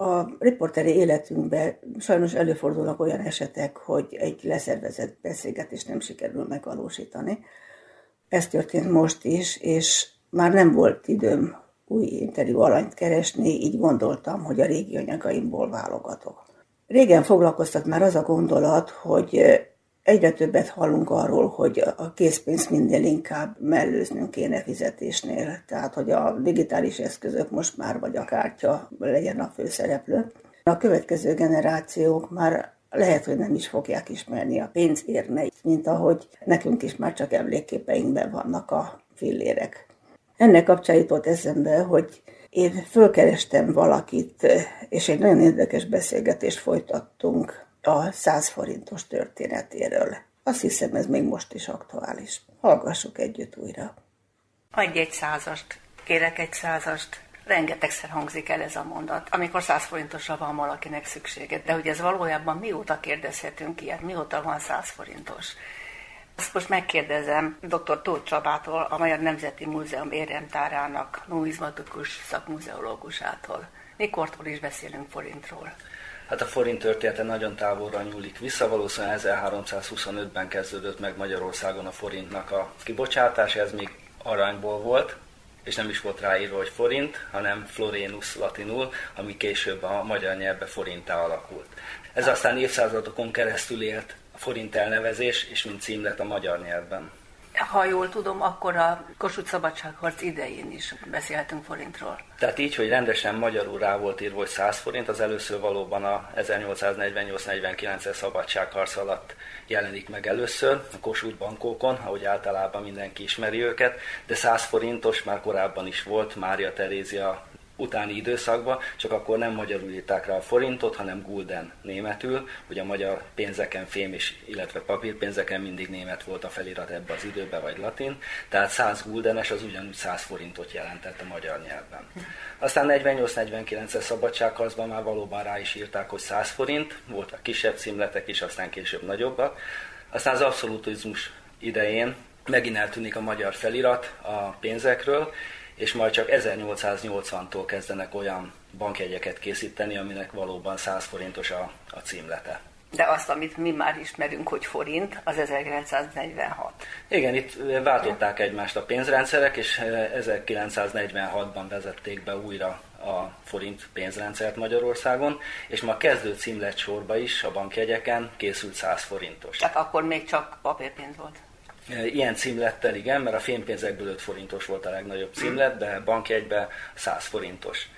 A riporteri életünkben sajnos előfordulnak olyan esetek, hogy egy leszervezett beszélgetést nem sikerül megvalósítani. Ez történt most is, és már nem volt időm új interjú alanyt keresni, így gondoltam, hogy a régi anyagaimból válogatok. Régen foglalkoztat már az a gondolat, hogy egyre többet hallunk arról, hogy a készpénzt minél inkább mellőznünk kéne fizetésnél, tehát hogy a digitális eszközök most már vagy a kártya legyen a főszereplő. A következő generációk már lehet, hogy nem is fogják ismerni a pénz érmeit, mint ahogy nekünk is már csak emlékképeinkben vannak a fillérek. Ennek kapcsán jutott eszembe, hogy én fölkerestem valakit, és egy nagyon érdekes beszélgetést folytattunk a 100 forintos történetéről. Azt hiszem, ez még most is aktuális. Hallgassuk együtt újra. Adj egy százast, kérek egy százast. Rengetegszer hangzik el ez a mondat, amikor 100 forintosra van valakinek szüksége. De hogy ez valójában mióta kérdezhetünk ilyet, mióta van 100 forintos? Azt most megkérdezem dr. Tóth Csabától, a Magyar Nemzeti Múzeum éremtárának numizmatikus szakmuzeológusától. Mikortól is beszélünk forintról? Hát a forint története nagyon távolra nyúlik vissza, valószínűleg 1325-ben kezdődött meg Magyarországon a forintnak a kibocsátása, ez még aranyból volt, és nem is volt ráírva, hogy forint, hanem florénus latinul, ami később a magyar nyelvbe forintá alakult. Ez aztán évszázadokon keresztül élt a forint elnevezés, és mint cím lett a magyar nyelvben ha jól tudom, akkor a Kossuth szabadságharc idején is beszélhetünk forintról. Tehát így, hogy rendesen magyarul rá volt írva, hogy 100 forint, az először valóban a 1848-49-es szabadságharc alatt jelenik meg először, a Kossuth bankokon, ahogy általában mindenki ismeri őket, de 100 forintos már korábban is volt, Mária Terézia utáni időszakban, csak akkor nem magyarul írták rá a forintot, hanem gulden németül. Ugye a magyar pénzeken, fém és illetve papírpénzeken mindig német volt a felirat ebbe az időbe, vagy latin. Tehát 100 guldenes az ugyanúgy 100 forintot jelentett a magyar nyelvben. Aztán 48-49-es szabadságharcban már valóban rá is írták, hogy 100 forint, voltak kisebb címletek is, aztán később nagyobbak. Aztán az abszolutizmus idején megint eltűnik a magyar felirat a pénzekről, és majd csak 1880-tól kezdenek olyan bankjegyeket készíteni, aminek valóban 100 forintos a, a címlete. De azt, amit mi már ismerünk, hogy forint, az 1946. Igen, itt váltották egymást a pénzrendszerek, és 1946-ban vezették be újra a forint pénzrendszert Magyarországon, és ma kezdő címlet sorba is a bankjegyeken készült 100 forintos. Tehát akkor még csak papírpénz volt? Ilyen címlettel igen, mert a fénypénzekből 5 forintos volt a legnagyobb címlet, de bankjegyben 100 forintos.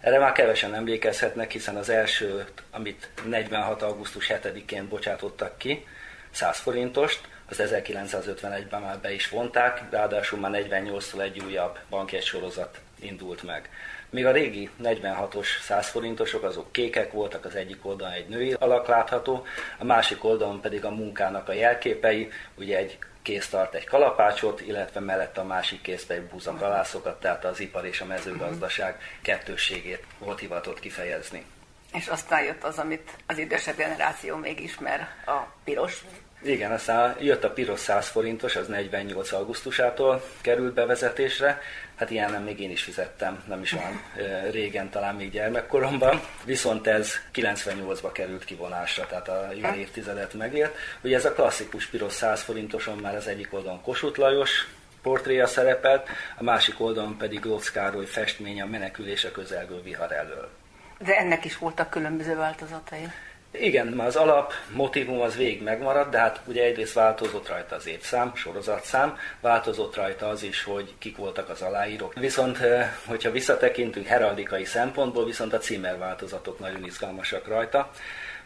Erre már kevesen emlékezhetnek, hiszen az első, amit 46. augusztus 7-én bocsátottak ki, 100 forintost, az 1951-ben már be is vonták, ráadásul már 48-tól egy újabb bankjegy sorozat indult meg. Míg a régi 46-os 100 forintosok azok kékek voltak, az egyik oldalon egy női alak látható, a másik oldalon pedig a munkának a jelképei, ugye egy kész tart egy kalapácsot, illetve mellett a másik kézbe egy búzakalászokat, tehát az ipar és a mezőgazdaság kettősségét volt hivatott kifejezni. És aztán jött az, amit az idősebb generáció még ismer, a piros. Igen, aztán jött a piros 100 forintos, az 48. augusztusától került bevezetésre, Hát ilyen nem még én is fizettem, nem is olyan régen, talán még gyermekkoromban. Viszont ez 98-ba került kivonásra, tehát a jó évtizedet megélt. Ugye ez a klasszikus piros 100 forintoson már az egyik oldalon Kossuth Lajos portréja szerepelt, a másik oldalon pedig Lócz Károly festménye a menekülés a közelgő vihar elől. De ennek is voltak különböző változatai. Igen, már az alap motivum az végig megmaradt, de hát ugye egyrészt változott rajta az évszám, sorozatszám, változott rajta az is, hogy kik voltak az aláírók. Viszont, eh, hogyha visszatekintünk heraldikai szempontból, viszont a címerváltozatok nagyon izgalmasak rajta.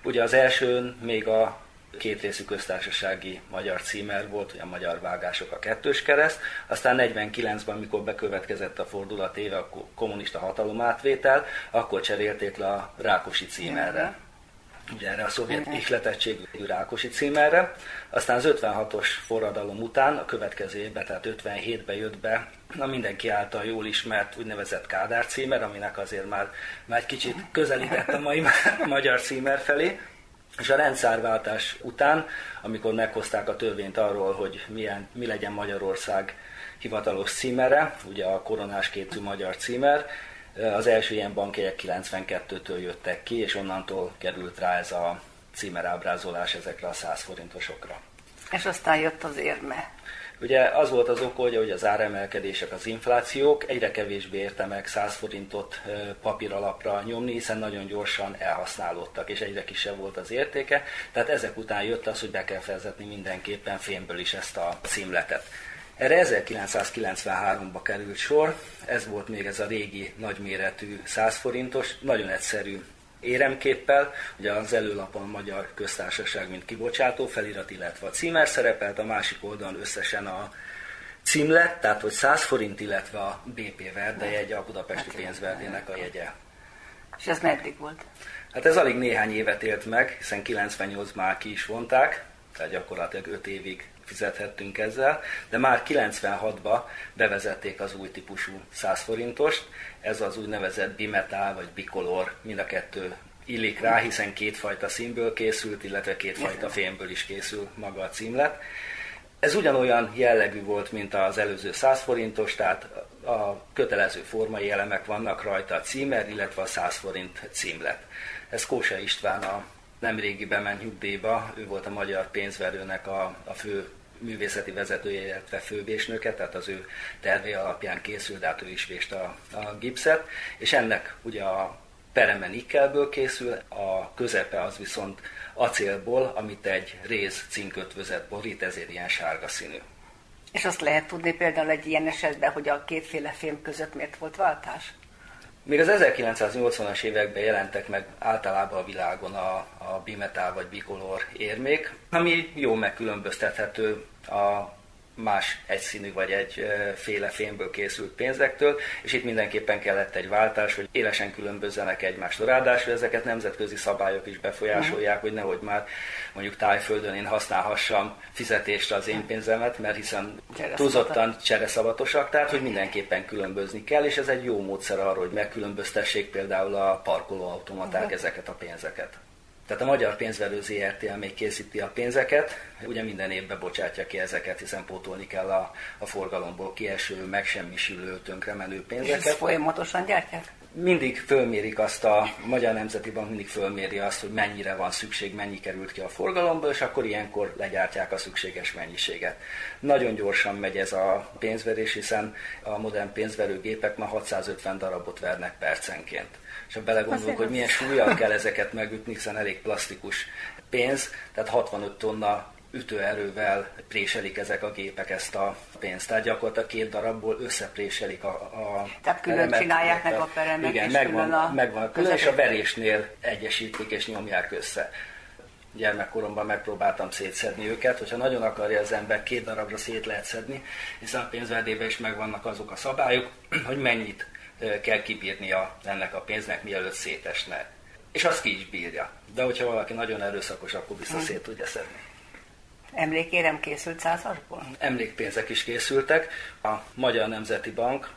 Ugye az első még a kétrészű köztársasági magyar címer volt, ugye a magyar vágások a kettős kereszt, aztán 49-ben, amikor bekövetkezett a fordulat éve, a kommunista hatalomátvétel, akkor cserélték le a Rákosi címerre ugye erre a szovjet ihletettségű Rákosi címerre. Aztán az 56-os forradalom után, a következő évben, tehát 57-ben jött be a mindenki által jól ismert úgynevezett Kádár címer, aminek azért már, már egy kicsit közelített a mai magyar címer felé. És a rendszárváltás után, amikor meghozták a törvényt arról, hogy milyen, mi legyen Magyarország hivatalos címere, ugye a koronás kétű magyar címer, Az első ilyen bankjegyek 92-től jöttek ki, és onnantól került rá ez a címerábrázolás ezekre a 100 forintosokra. És aztán jött az érme. Ugye az volt az oka, hogy az áremelkedések, az inflációk, egyre kevésbé érte meg 100 forintot papíralapra nyomni, hiszen nagyon gyorsan elhasználódtak, és egyre kisebb volt az értéke. Tehát ezek után jött az, hogy be kell felzetni mindenképpen fémből is ezt a címletet. Erre 1993-ba került sor, ez volt még ez a régi nagyméretű 100 forintos, nagyon egyszerű éremképpel, ugye az előlapon a Magyar Köztársaság, mint kibocsátó felirat, illetve a címer szerepelt, a másik oldalon összesen a címlet, tehát hogy 100 forint, illetve a BP Verde jegy, a Budapesti Pénzverdének a jegye. És ez meddig volt? Hát ez alig néhány évet élt meg, hiszen 98 már ki is vonták, tehát gyakorlatilag 5 évig fizethettünk ezzel, de már 96-ba bevezették az új típusú 100 forintost, ez az úgynevezett bimetál vagy bicolor, mind a kettő illik rá, hiszen kétfajta színből készült, illetve kétfajta fémből is készül maga a címlet. Ez ugyanolyan jellegű volt, mint az előző 100 forintos, tehát a kötelező formai elemek vannak rajta a címer, illetve a 100 forint címlet. Ez Kósa István a nemrégi bement nyugdíjba, ő volt a magyar pénzverőnek a, a fő művészeti vezetője, illetve fővésnöke, tehát az ő tervé alapján készült, de hát ő is vést a, a gipszet, és ennek ugye a pereme nikkelből készül, a közepe az viszont acélból, amit egy réz cinkötvözet borít, ezért ilyen sárga színű. És azt lehet tudni például egy ilyen esetben, hogy a kétféle fém között miért volt váltás? Még az 1980-as években jelentek meg általában a világon a, a bimetál vagy bicolor érmék, ami jó megkülönböztethető a más egyszínű vagy egyféle fémből készült pénzektől, és itt mindenképpen kellett egy váltás, hogy élesen különbözzenek egymástól. Ráadásul ezeket nemzetközi szabályok is befolyásolják, hogy nehogy már mondjuk tájföldön én használhassam fizetésre az én pénzemet, mert hiszen túlzottan csereszavatosak, tehát hogy mindenképpen különbözni kell, és ez egy jó módszer arra, hogy megkülönböztessék például a parkolóautomaták ezeket a pénzeket. Tehát a Magyar Pénzverő ZRT még készíti a pénzeket, ugye minden évben bocsátja ki ezeket, hiszen pótolni kell a, a forgalomból kieső, megsemmisülő, tönkremenő pénzeket. És folyamatosan gyártják? Mindig fölmérik azt a Magyar Nemzeti Bank mindig fölméri azt, hogy mennyire van szükség, mennyi került ki a forgalomból, és akkor ilyenkor legyártják a szükséges mennyiséget. Nagyon gyorsan megy ez a pénzverés, hiszen a modern pénzverőgépek ma 650 darabot vernek percenként. És ha belegondolunk, hogy milyen súlyjal kell ezeket megütni, hiszen elég plastikus pénz, tehát 65 tonna ütőerővel préselik ezek a gépek ezt a pénzt. Tehát gyakorlatilag két darabból összepréselik a, a Tehát külön elemet, csinálják meg a peremet, igen, és megvan, külön a megvan külön, és a verésnél egyesítik és nyomják össze. Gyermekkoromban megpróbáltam szétszedni őket, hogyha nagyon akarja az ember, két darabra szét lehet szedni, hiszen a pénzverdében is megvannak azok a szabályok, hogy mennyit kell kibírnia ennek a pénznek, mielőtt szétesne. És azt ki is bírja. De hogyha valaki nagyon erőszakos, akkor hmm. szét tudja szedni. Emlékérem készült százasból? Emlékpénzek is készültek. A Magyar Nemzeti Bank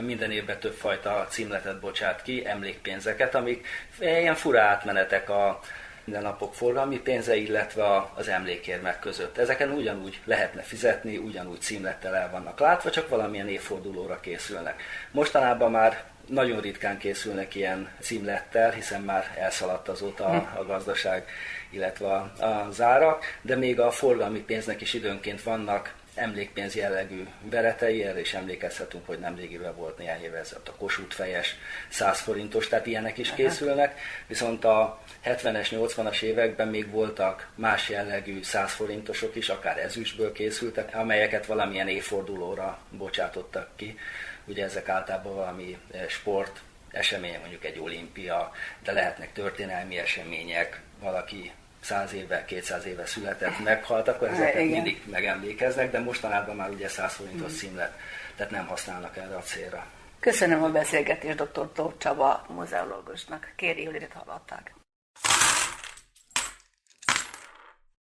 minden évben többfajta címletet bocsát ki, emlékpénzeket, amik ilyen fura átmenetek a mindennapok forgalmi pénze, illetve az emlékérmek között. Ezeken ugyanúgy lehetne fizetni, ugyanúgy címlettel el vannak látva, csak valamilyen évfordulóra készülnek. Mostanában már nagyon ritkán készülnek ilyen címlettel, hiszen már elszaladt azóta a, a gazdaság, illetve a, a zárak, de még a forgalmi pénznek is időnként vannak emlékpénz jellegű veretei, erre is emlékezhetünk, hogy nem régiben volt néhány éve ez a Kossuth fejes 100 forintos, tehát ilyenek is készülnek, viszont a 70-es, 80-as években még voltak más jellegű 100 forintosok is, akár ezüstből készültek, amelyeket valamilyen évfordulóra bocsátottak ki. Ugye ezek általában valami eh, sport esemény, mondjuk egy olimpia, de lehetnek történelmi események, valaki száz éve, 200 éve született, meghalt, akkor ezeket Igen. mindig megemlékeznek, de mostanában már ugye 100 forintos címlet, tehát nem használnak erre a célra. Köszönöm a beszélgetést dr. Tóth Csaba múzeológusnak. Kéri Julirit hallották.